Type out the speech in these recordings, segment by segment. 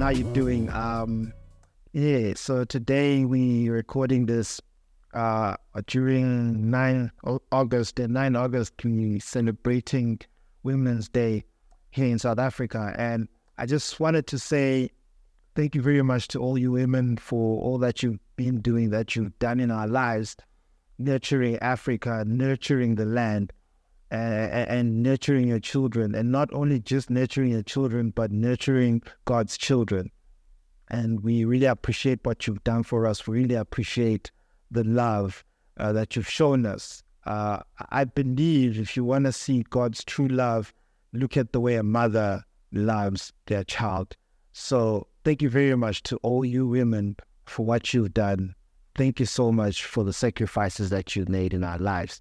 everyone. How you doing? Um, yeah. So today we recording this uh during 9 August. And 9 August we celebrating Women's Day here in South Africa, and I just wanted to say thank you very much to all you women for all that you've been doing, that you've done in our lives, nurturing Africa, nurturing the land, uh, and nurturing your children. And not only just nurturing your children, but nurturing God's children. And we really appreciate what you've done for us. We really appreciate the love uh, that you've shown us. Uh, I believe if you want to see God's true love, look at the way a mother loves their child. So thank you very much to all you women for what you've done. Thank you so much for the sacrifices that you've made in our lives.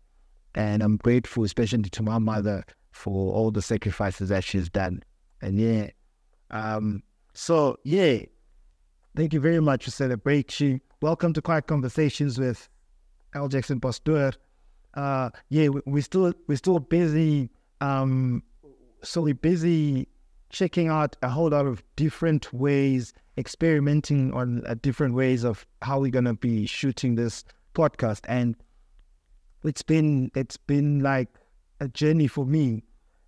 And I'm grateful, especially to my mother, for all the sacrifices that she's done. And yeah, um, so yeah, thank you very much for celebrating. Welcome to Quiet Conversations with L. Jackson Pastor. Uh, yeah, we, we're still we're still busy. Um, so we're busy checking out a whole lot of different ways, experimenting on uh, different ways of how we're gonna be shooting this podcast, and it's been it's been like a journey for me,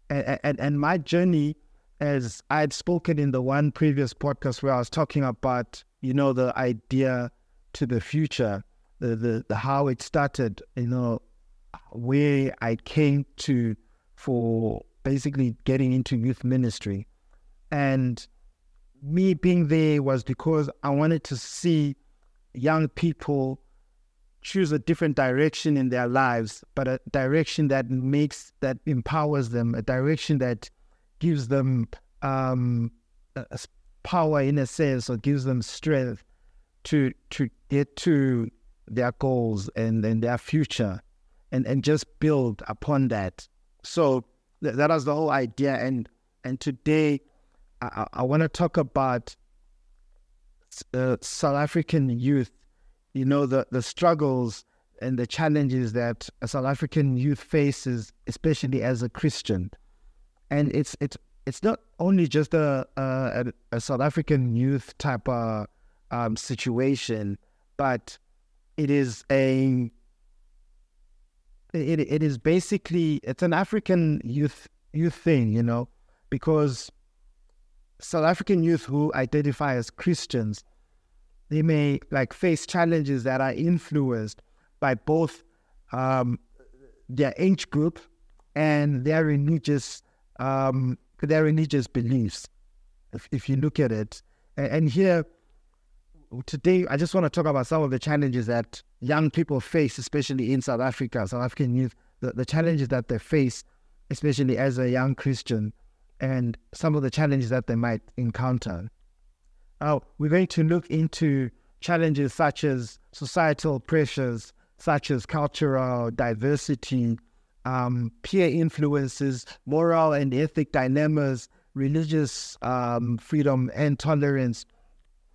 and and, and my journey, as I had spoken in the one previous podcast where I was talking about, you know, the idea to the future, the the, the how it started, you know, where I came to for basically getting into youth ministry. And me being there was because I wanted to see young people choose a different direction in their lives, but a direction that makes, that empowers them, a direction that gives them um, power in a sense or gives them strength to to get to their goals and, and their future and, and just build upon that. So th- that was the whole idea. And and today I, I want to talk about uh, South African youth, you know, the, the struggles and the challenges that a South African youth faces, especially as a Christian. And it's it's it's not only just a a, a South African youth type of um, situation, but it is a it it is basically it's an African youth youth thing, you know, because South African youth who identify as Christians, they may like face challenges that are influenced by both um, their age group and their religious um, their religious beliefs. If, if you look at it, and, and here today, I just want to talk about some of the challenges that young people face, especially in South Africa, South African youth, the, the challenges that they face, especially as a young Christian and some of the challenges that they might encounter. Now, we're going to look into challenges such as societal pressures, such as cultural diversity, um, peer influences, moral and ethic dilemmas, religious um, freedom and tolerance,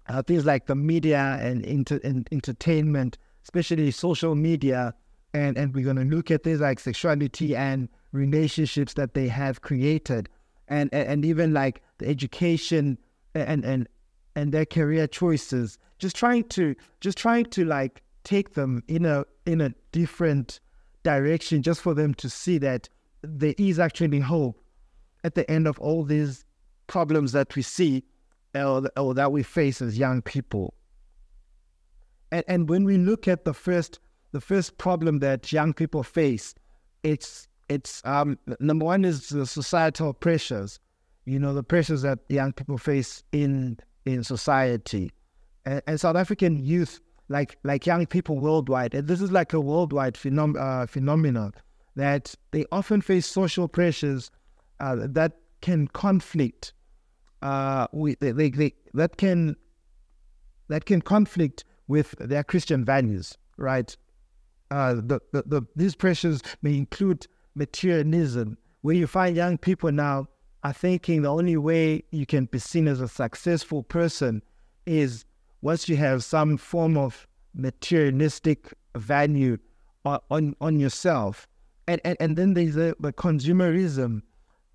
uh, things like the media and, inter- and entertainment, especially social media. And, and we're going to look at things like sexuality and relationships that they have created and, and, and even like the education and, and, and their career choices, just trying to, just trying to like take them in a, in a different direction just for them to see that there is actually hope at the end of all these problems that we see or, or that we face as young people. And, and when we look at the first the first problem that young people face, it's it's um, number one is the societal pressures, you know, the pressures that young people face in in society, and, and South African youth, like like young people worldwide, and this is like a worldwide phenom- uh, phenomenon that they often face social pressures uh, that can conflict uh, with they, they, they, that can that can conflict with their Christian values, right? Uh, the, the, the, these pressures may include materialism, where you find young people now are thinking the only way you can be seen as a successful person is once you have some form of materialistic value on, on, yourself. And, and, and then there's a, the consumerism,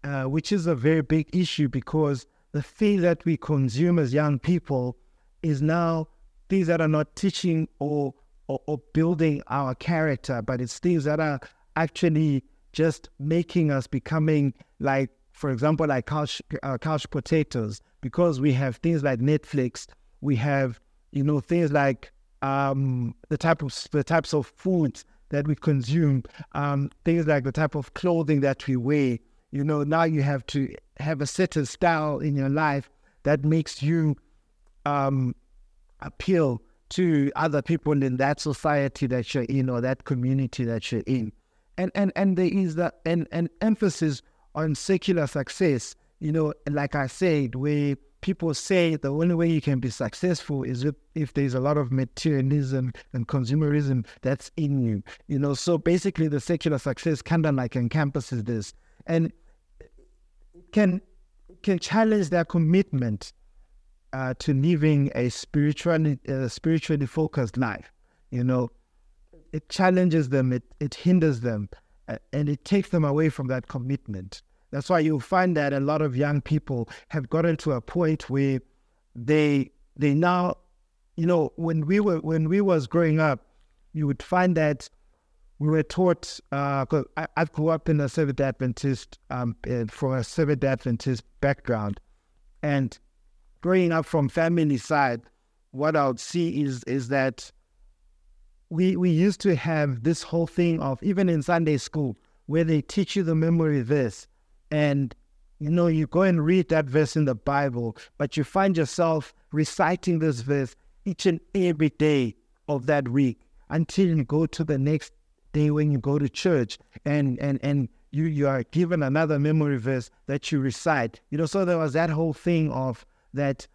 uh, which is a very big issue because the thing that we consume as young people is now things that are not teaching or, or, or building our character, but it's things that are actually just making us becoming like, for example, like couch, uh, couch potatoes, because we have things like Netflix, we have, you know, things like um, the type of the types of foods that we consume, um, things like the type of clothing that we wear. You know, now you have to have a certain style in your life that makes you um, appeal to other people in that society that you're in or that community that you're in. And and and there is that an, an emphasis on secular success. You know, like I said, where people say the only way you can be successful is if, if there's a lot of materialism and consumerism that's in you. You know, so basically the secular success kind of like encompasses this and can can challenge their commitment uh, to living a spiritually uh, spiritually focused life. You know, it challenges them, it it hinders them, and it takes them away from that commitment. That's why you'll find that a lot of young people have gotten to a point where they they now, you know, when we were when we was growing up, you would find that we were taught. Uh, I, I grew up in a Seventh Adventist um, from a Seventh Adventist background, and growing up from family side, what I would see is is that we we used to have this whole thing of even in Sunday school where they teach you the memory verse and you know, you go and read that verse in the Bible, but you find yourself reciting this verse each and every day of that week until you go to the next day when you go to church and and and you you are given another memory verse that you recite. You know, so there was that whole thing of that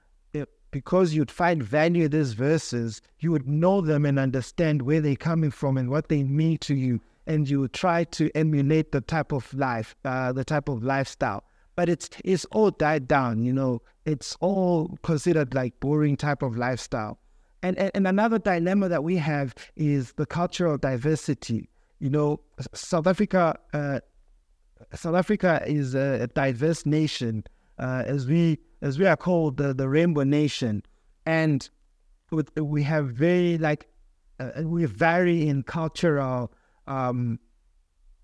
because you'd find value in these verses, you would know them and understand where they're coming from and what they mean to you and you would try to emulate the type of life, uh, the type of lifestyle. But it's it's all died down, you know. It's all considered like boring type of lifestyle. And, and, and another dilemma that we have is the cultural diversity. You know, South Africa, uh, South Africa is a, a diverse nation, uh, as we as we are called the, the Rainbow Nation, and with, we have very like uh, we vary in cultural um,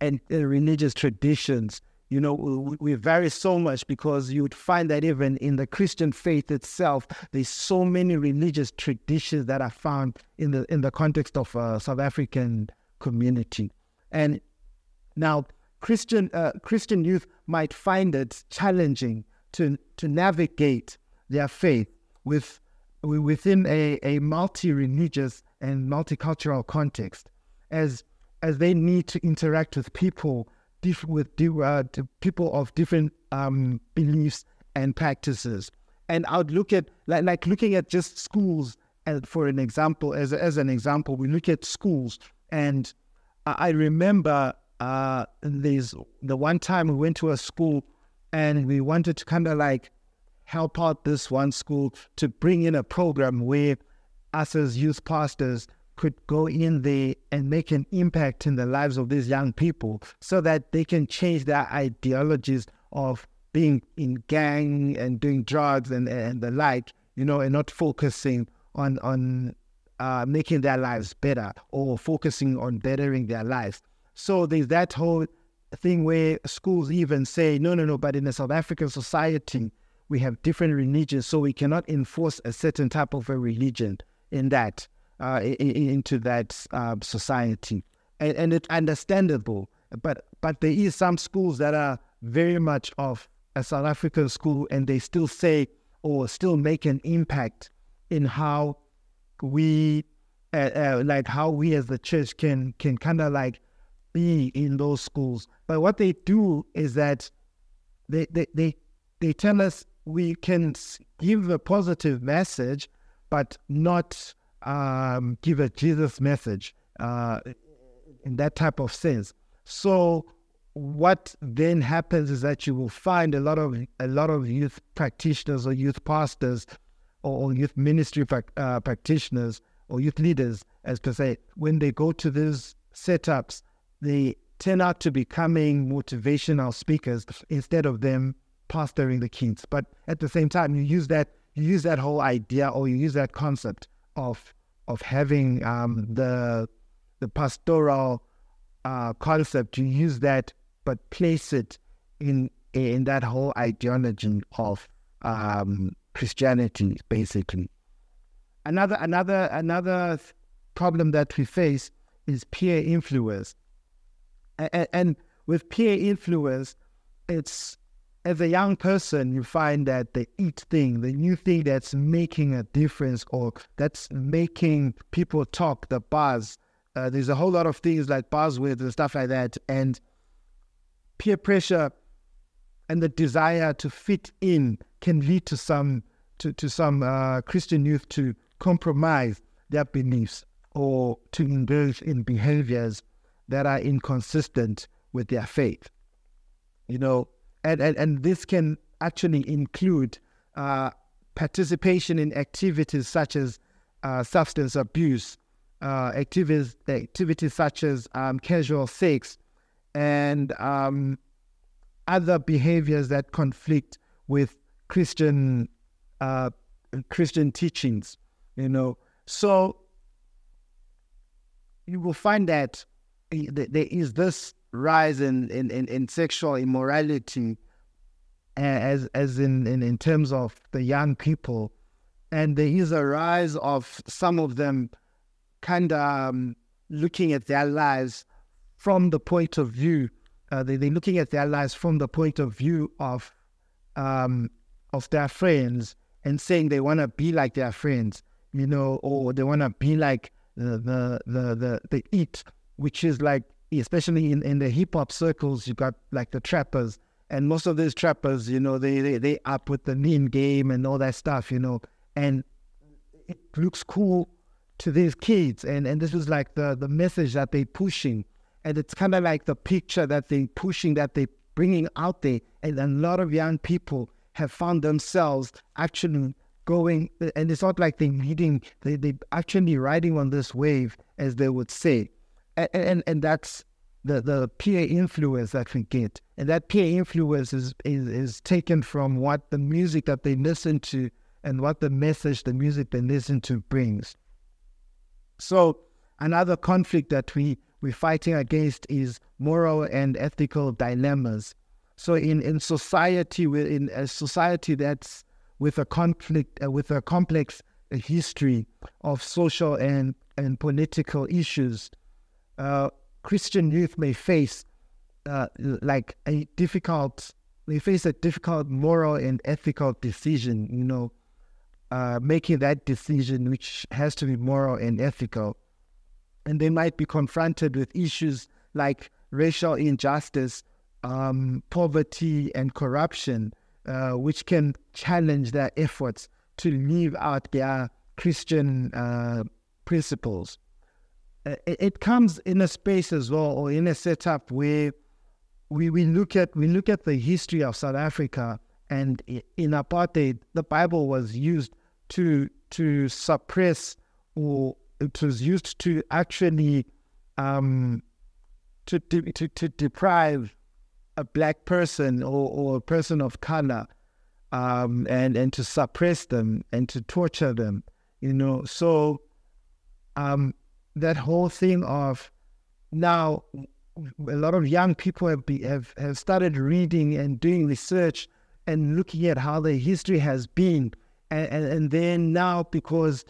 and uh, religious traditions. You know, we, we vary so much because you would find that even in the Christian faith itself, there's so many religious traditions that are found in the in the context of a South African community. And now, Christian uh, Christian youth might find it challenging to to navigate their faith with within a, a multi-religious and multicultural context as as they need to interact with people diff- with uh, people of different um, beliefs and practices. And I would look at like, like looking at just schools as, for an example, as as an example, we look at schools, and I remember uh, there's the one time we went to a school, and we wanted to kind of like help out this one school to bring in a program where us as youth pastors could go in there and make an impact in the lives of these young people so that they can change their ideologies of being in gang and doing drugs and, and the like, you know, and not focusing on on uh, making their lives better or focusing on bettering their lives. So there's that whole thing where schools even say, no, no, no, but in a South African society, we have different religions, so we cannot enforce a certain type of a religion in that uh, into that uh, society, and, and it's understandable. But but there is some schools that are very much of a South African school, and they still say or still make an impact in how we, uh, uh like how we as the church can can kind of like be in those schools. But what they do is that they they they, they tell us we can give a positive message, but not um, give a Jesus message uh, in that type of sense. So what then happens is that you will find a lot of a lot of youth practitioners or youth pastors or, youth ministry uh, practitioners or youth leaders, as per se, when they go to these setups, they turn out to becoming motivational speakers instead of them pastoring the kids. But at the same time, you use that you use that whole idea or you use that concept of of having um, the the pastoral uh, concept. You use that, but place it in in that whole ideology of um, Christianity, basically. Another another another problem that we face is peer influence, and, and with peer influence, it's as a young person, you find that the it thing, the new thing that's making a difference or that's making people talk, the buzz. Uh, there's a whole lot of things like buzzwords and stuff like that. And peer pressure and the desire to fit in can lead to some to, to some uh, Christian youth to compromise their beliefs or to engage in behaviors that are inconsistent with their faith. You know, and, and, and this can actually include uh, participation in activities such as uh, substance abuse, uh, activities, activities such as um, casual sex, and um, other behaviors that conflict with Christian uh, Christian teachings. You know, so you will find that there is this rise in, in, in, in sexual immorality as as in, in, in terms of the young people. And there is a rise of some of them kind of um, looking at their lives from the point of view, uh, they, they're looking at their lives from the point of view of um, of their friends and saying they want to be like their friends, you know, or they want to be like the the the the, the it, which is like especially in, in the hip hop circles, you got like the trappers, and most of these trappers, you know, they they they up with the lean game and all that stuff, you know, and it looks cool to these kids, and and this is like the the message that they're pushing, and it's kind of like the picture that they're pushing that they're bringing out there, and a lot of young people have found themselves actually going, and it's not like they're they they actually riding on this wave, as they would say and, and, and that's the, the peer influence that we get. And that peer influence is, is, is taken from what the music that they listen to and what the message the music they listen to brings. So another conflict that we, we're fighting against is moral and ethical dilemmas. So in, in society, in a society that's with a conflict, uh, with a complex history of social and, and political issues, uh, Christian youth may face uh, like a difficult, they face a difficult moral and ethical decision, you know, uh, making that decision which has to be moral and ethical. And they might be confronted with issues like racial injustice, um, poverty, and corruption, uh, which can challenge their efforts to live out their Christian uh, principles. It, it, comes in a space as well, or in a setup where we, we look at we look at the history of South Africa, and in apartheid, the Bible was used to to suppress, or it was used to actually um, to, to to deprive a black person or, or a person of color, um, and and to suppress them and to torture them, you know. So um, that whole thing of now a lot of young people have, be, have have started reading and doing research and looking at how the history has been. And, and, and then now because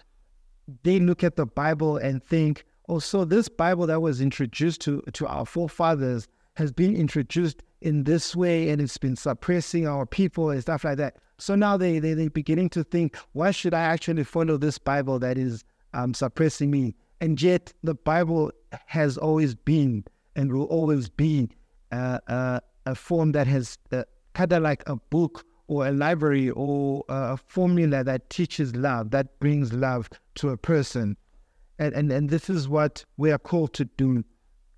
they look at the bible and think oh so this bible that was introduced to to our forefathers has been introduced in this way and it's been suppressing our people and stuff like that. So now they, they they're beginning to think why should i actually follow this bible that is um, suppressing me and yet, the Bible has always been and will always be uh, uh, a form that has uh, kind of like a book or a library or a formula that teaches love, that brings love to a person. And, and, and this is what we are called to do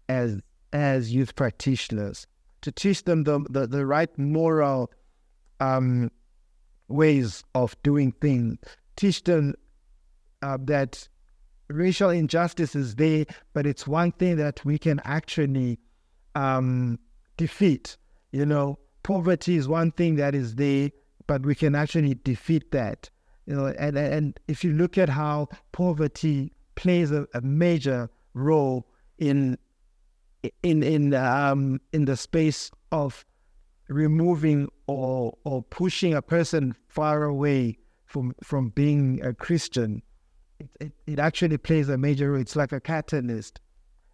as, as youth practitioners to teach them the, the, the right moral um, ways of doing things, teach them uh, that racial injustice is there, but it's one thing that we can actually um, defeat. You know, poverty is one thing that is there, but we can actually defeat that. You know, and and if you look at how poverty plays a, a major role in in in um in the space of removing or or pushing a person far away from from being a Christian, it, it, it actually plays a major role. It's like a catalyst.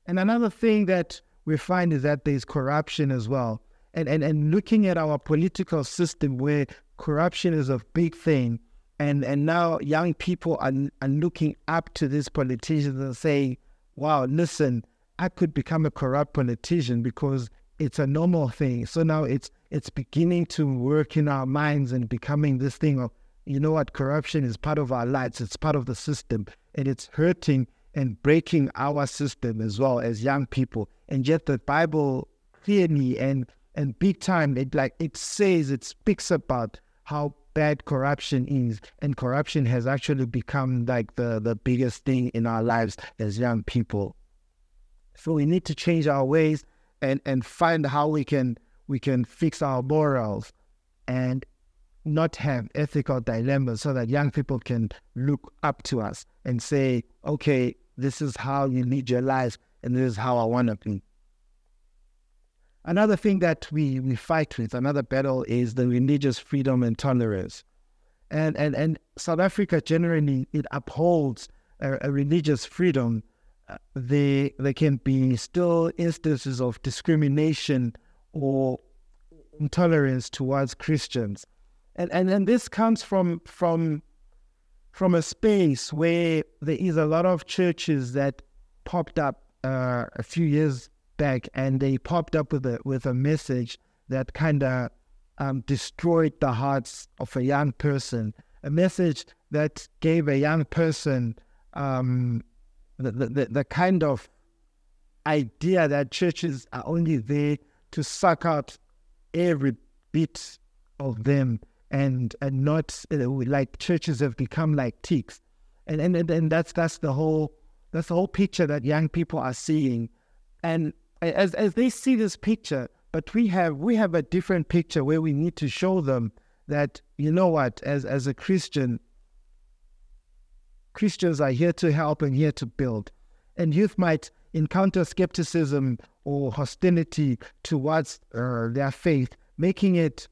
And another thing that we find is that there's corruption as well. And, and, and looking at our political system where corruption is a big thing, and, and now young people are, are looking up to these politicians and saying, wow, listen, I could become a corrupt politician because it's a normal thing. So now it's it's beginning to work in our minds and becoming this thing of, you know what, corruption is part of our lives, it's part of the system, and it's hurting and breaking our system as well as young people. And yet the Bible clearly and and big time. It like it says it speaks about how bad corruption is. And corruption has actually become like the the biggest thing in our lives as young people. So we need to change our ways and and find how we can we can fix our morals. And not have ethical dilemmas so that young people can look up to us and say, okay, this is how you lead your lives and this is how I want to be. Another thing that we, we fight with, another battle is the religious freedom and tolerance. And, and, and South Africa generally, it upholds a, a religious freedom. Uh, there, there can be still instances of discrimination or intolerance towards Christians. And, and, this comes from, from, from a space where there is a lot of churches that popped up uh, a few years back and they popped up with a, with a message that kind of um, destroyed the hearts of a young person, a message that gave a young person um, the, the, the kind of idea that churches are only there to suck out every bit of them and and not like churches have become like ticks and, and and that's that's the whole that's the whole picture that young people are seeing. And as as they see this picture but we have we have a different picture where we need to show them that you know what as as a christian christians are here to help and here to build. And youth might encounter skepticism or hostility towards uh, their faith, making it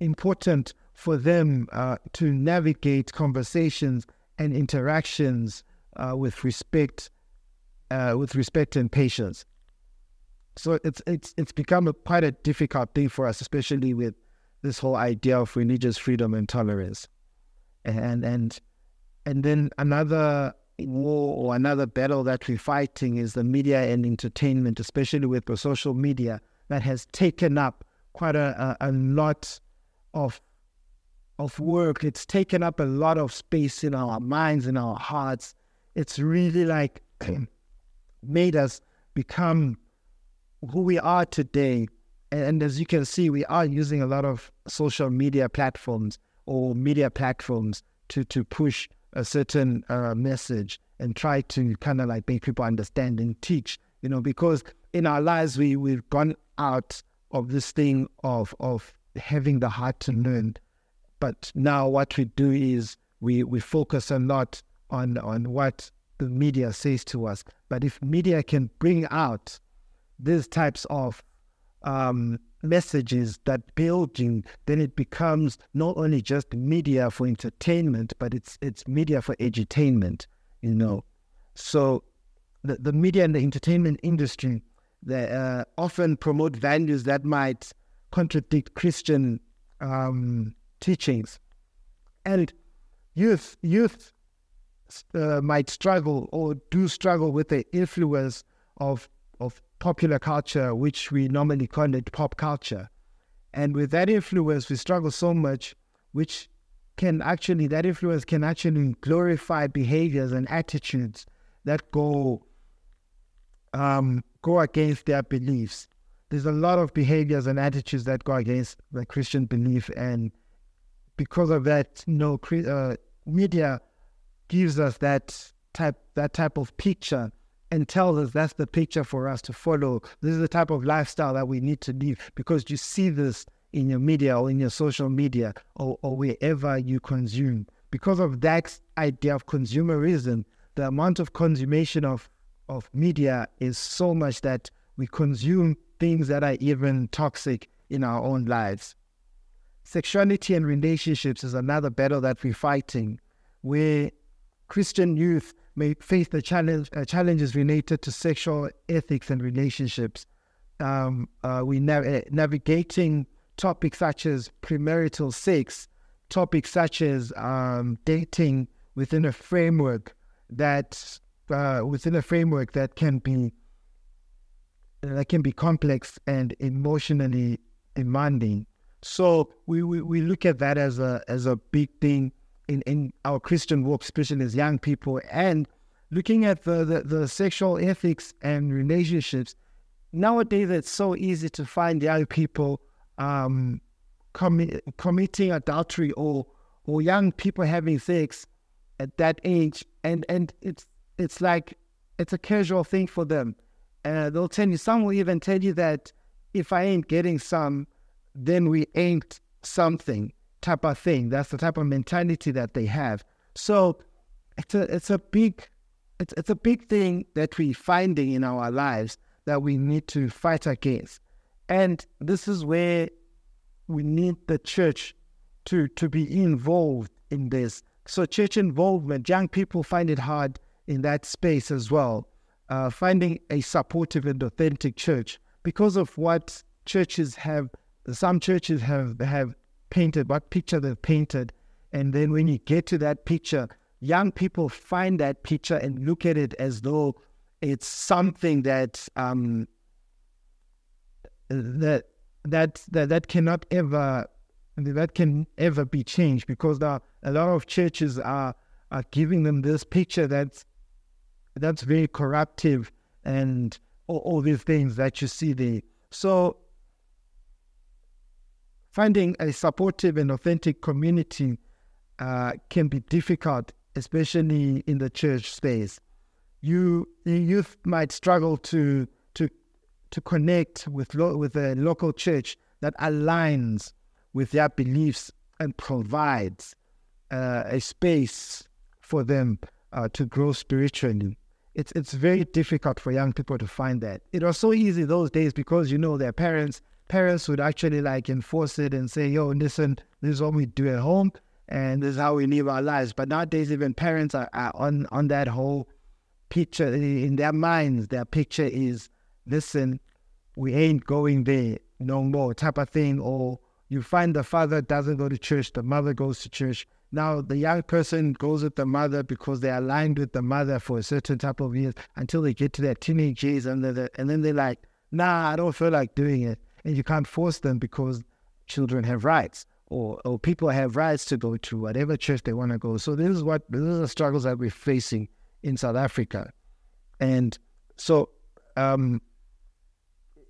important for them uh, to navigate conversations and interactions uh, with respect, uh, with respect and patience. So it's it's it's become a, quite a difficult thing for us, especially with this whole idea of religious freedom and tolerance, and and and then another war or another battle that we're fighting is the media and entertainment, especially with the social media that has taken up quite a, a, a lot of of work. It's taken up a lot of space in our minds, in our hearts. It's really like made us become who we are today. And as you can see, we are using a lot of social media platforms or media platforms to, to push a certain uh, message and try to kind of like make people understand and teach, you know, because in our lives we we've gone out of this thing of of having the heart to learn, but now what we do is we we focus a lot on on what the media says to us. But if media can bring out these types of um, messages that building, then it becomes not only just media for entertainment, but it's it's media for edutainment, you know. So the, the media and the entertainment industry they uh, often promote values that might contradict Christian um, teachings, and youth youth uh, might struggle or do struggle with the influence of of popular culture, which we normally call it pop culture. And with that influence, we struggle so much, which can actually, that influence can actually glorify behaviors and attitudes that go um, go against their beliefs. There's a lot of behaviors and attitudes that go against the Christian belief, and because of that, you know, uh, media gives us that type that type of picture and tells us that's the picture for us to follow. This is the type of lifestyle that we need to live because you see this in your media or in your social media or, or wherever you consume. Because of that idea of consumerism, the amount of consummation of, of media is so much that we consume things that are even toxic in our own lives. Sexuality and relationships is another battle that we're fighting, where Christian youth may face the challenge uh, challenges related to sexual ethics and relationships. Um, uh, we nav- uh, navigating topics such as premarital sex, topics such as um, dating within a framework that uh, within a framework that can be that can be complex and emotionally demanding. So we, we, we look at that as a as a big thing in, in our Christian walk, especially as young people, and looking at the, the, the sexual ethics and relationships. Nowadays, it's so easy to find young people um, commi- committing adultery or or young people having sex at that age, and and it's it's like it's a casual thing for them. Uh, they'll tell you. Some will even tell you that if I ain't getting some, then we ain't something type of thing. That's the type of mentality that they have. So it's a it's a big it's it's a big thing that we're finding in our lives that we need to fight against. And this is where we need the church to to be involved in this. So church involvement, young people find it hard in that space as well. Uh, finding a supportive and authentic church because of what churches have some churches have have painted, what picture they've painted. And then when you get to that picture, young people find that picture and look at it as though it's something that um, that that that that cannot ever that can ever be changed because there a lot of churches are are giving them this picture that's that's very corruptive and all, all these things that you see there. So finding a supportive and authentic community uh, can be difficult, especially in the church space. You youth might struggle to to to connect with lo- with a local church that aligns with their beliefs and provides uh, a space for them uh, to grow spiritually. It's it's very difficult for young people to find that. It was so easy those days because you know their parents parents would actually like enforce it and say, yo, listen, this is what we do at home and this is how we live our lives. But nowadays, even parents are, are on, on that whole picture. In their minds, their picture is, listen, we ain't going there no more type of thing. Or you find the father doesn't go to church, the mother goes to church. Now the young person goes with the mother because they're aligned with the mother for a certain type of years until they get to their teenage years and, and then they're like, nah, I don't feel like doing it and you can't force them because children have rights or, or people have rights to go to whatever church they want to go. So this is what these are the struggles that we're facing in South Africa, and so um,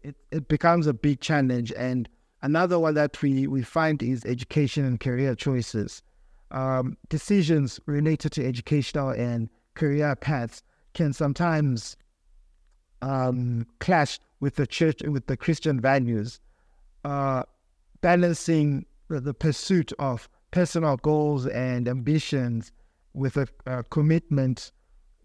it it becomes a big challenge. And another one that we we find is education and career choices. Um, decisions related to educational and career paths can sometimes um, clash with the church and with the Christian values, uh, balancing the, the, pursuit of personal goals and ambitions with a, a commitment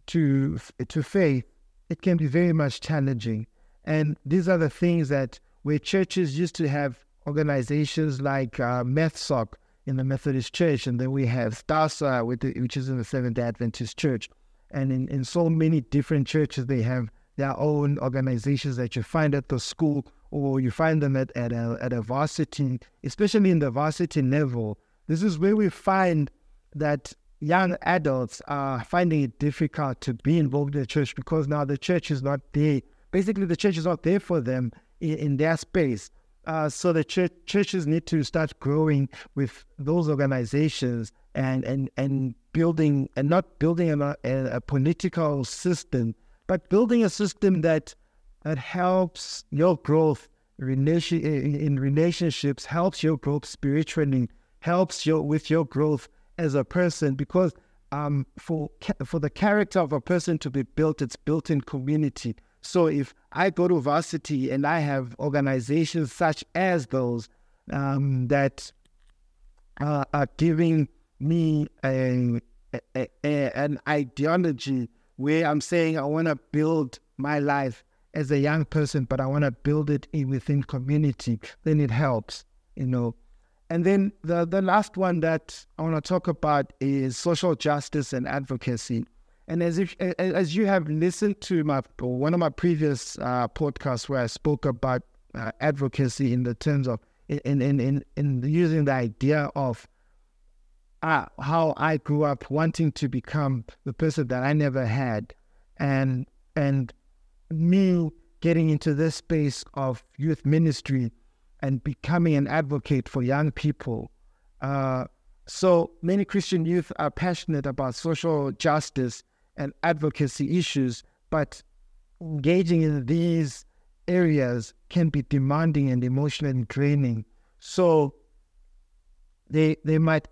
to to faith, it can be very much challenging. And these are the things that where churches used to have organizations like uh, METHSOC in the Methodist Church, and then we have STASA, which is in the Seventh Adventist Church. And in, in so many different churches, they have their own organizations that you find at the school or you find them at, at, a, at a varsity, especially in the varsity level. This is where we find that young adults are finding it difficult to be involved in the church because now the church is not there. Basically, the church is not there for them in, in their space. Uh, so the church, churches need to start growing with those organizations and and and building and not building a, a, political system but building a system that that helps your growth relation in relationships, helps your growth spiritually, helps you with your growth as a person. Because um, for for the character of a person to be built, it's built in community. So if I go to varsity and I have organizations such as those um, that uh, are giving me a, a, a, an ideology where I'm saying I want to build my life as a young person, but I want to build it in, within community, then it helps, you know. And then the, the last one that I want to talk about is social justice and advocacy. And as if as you have listened to my one of my previous uh, podcasts where I spoke about uh, advocacy in the terms of in in in, in using the idea of uh, how I grew up wanting to become the person that I never had, and and me getting into this space of youth ministry and becoming an advocate for young people. Uh, so many Christian youth are passionate about social justice and advocacy issues, but engaging in these areas can be demanding and emotionally draining. So they they might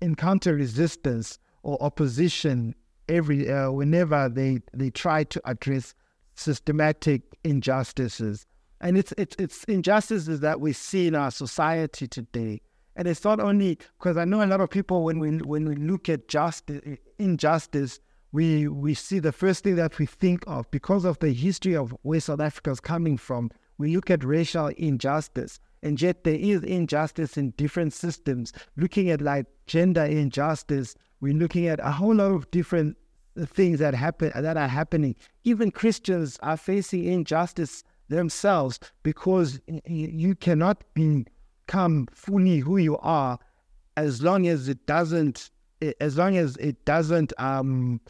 encounter resistance or opposition every uh, whenever they they try to address systematic injustices. And it's it's it's injustices that we see in our society today. And it's not only because I know a lot of people when we when we look at justice injustice, we we see the first thing that we think of because of the history of where South Africa is coming from. We look at racial injustice, and yet there is injustice in different systems. Looking at like gender injustice, we're looking at a whole lot of different things that happen that are happening. Even Christians are facing injustice themselves because you cannot become fully who you are as long as it doesn't as long as it doesn't um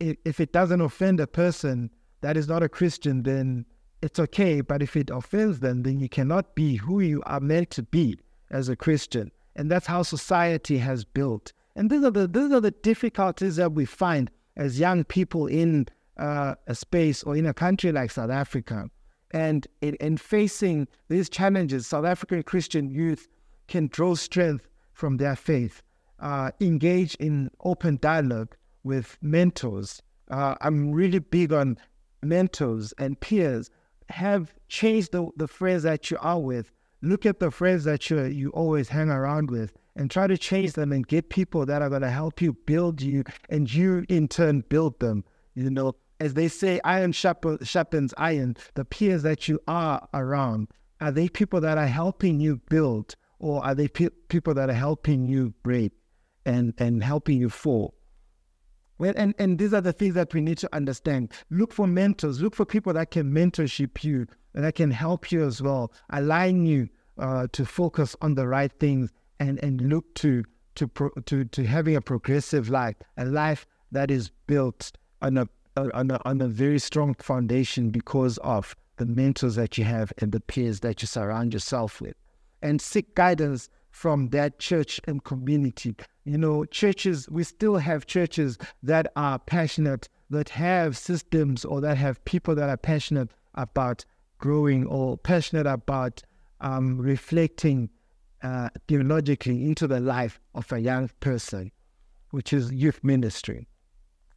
if it doesn't offend a person that is not a Christian, then it's okay. But if it offends them, then you cannot be who you are meant to be as a Christian. And that's how society has built. And these are the these are the difficulties that we find as young people in uh, a space or in a country like South Africa. And in, in facing these challenges, South African Christian youth can draw strength from their faith, uh, engage in open dialogue, with mentors. Uh, I'm really big on mentors and peers. Have changed the, the friends that you are with. Look at the friends that you you always hang around with and try to change them and get people that are going to help you build you and you in turn build them. You know, as they say, iron sharpens iron. The peers that you are around, are they people that are helping you build or are they pe- people that are helping you break and, and helping you fall? Well, and, and these are the things that we need to understand. Look for mentors. Look for people that can mentorship you and that can help you as well, align you uh, to focus on the right things and, and look to to, pro, to to having a progressive life, a life that is built on a, on a on a very strong foundation because of the mentors that you have and the peers that you surround yourself with, and seek guidance from that church and community. You know, churches, we still have churches that are passionate, that have systems or that have people that are passionate about growing or passionate about um, reflecting uh, theologically into the life of a young person, which is youth ministry.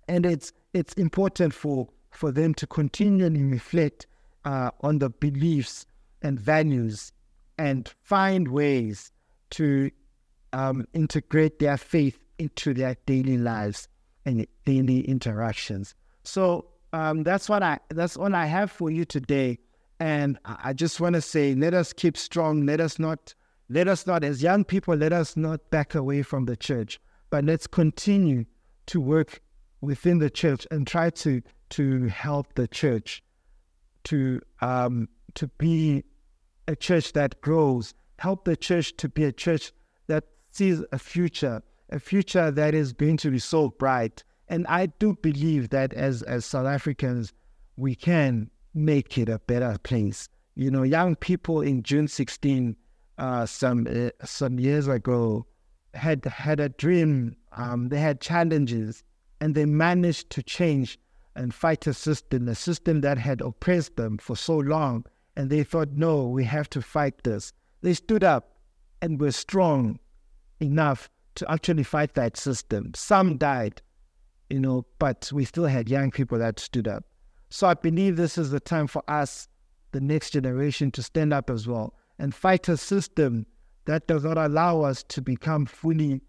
And it's it's important for, for them to continually reflect uh, on the beliefs and values and find ways to um, integrate their faith into their daily lives and daily interactions. So um, that's what I that's all I have for you today. And I just want to say, let us keep strong. Let us not let us not, as young people, let us not back away from the church, but let's continue to work within the church and try to to help the church to um, to be a church that grows help the church to be a church that sees a future, a future that is going to be so bright. And I do believe that as, as South Africans, we can make it a better place. You know, young people in June 16, uh, some uh, some years ago, had had a dream. Um, they had challenges, and they managed to change and fight a system, a system that had oppressed them for so long. And they thought, no, we have to fight this. They stood up and were strong enough to actually fight that system. Some died, you know, but we still had young people that stood up. So I believe this is the time for us, the next generation, to stand up as well and fight a system that does not allow us to become fully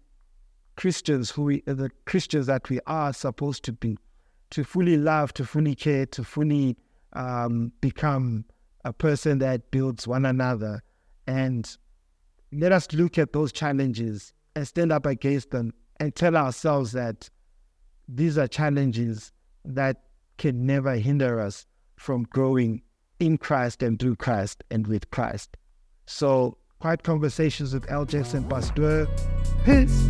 Christians, who we, the Christians that we are supposed to be, to fully love, to fully care, to fully um, become a person that builds one another. And let us look at those challenges and stand up against them and tell ourselves that these are challenges that can never hinder us from growing in Christ and through Christ and with Christ. So, Quiet Conversations with L. Jackson Pasteur. Peace.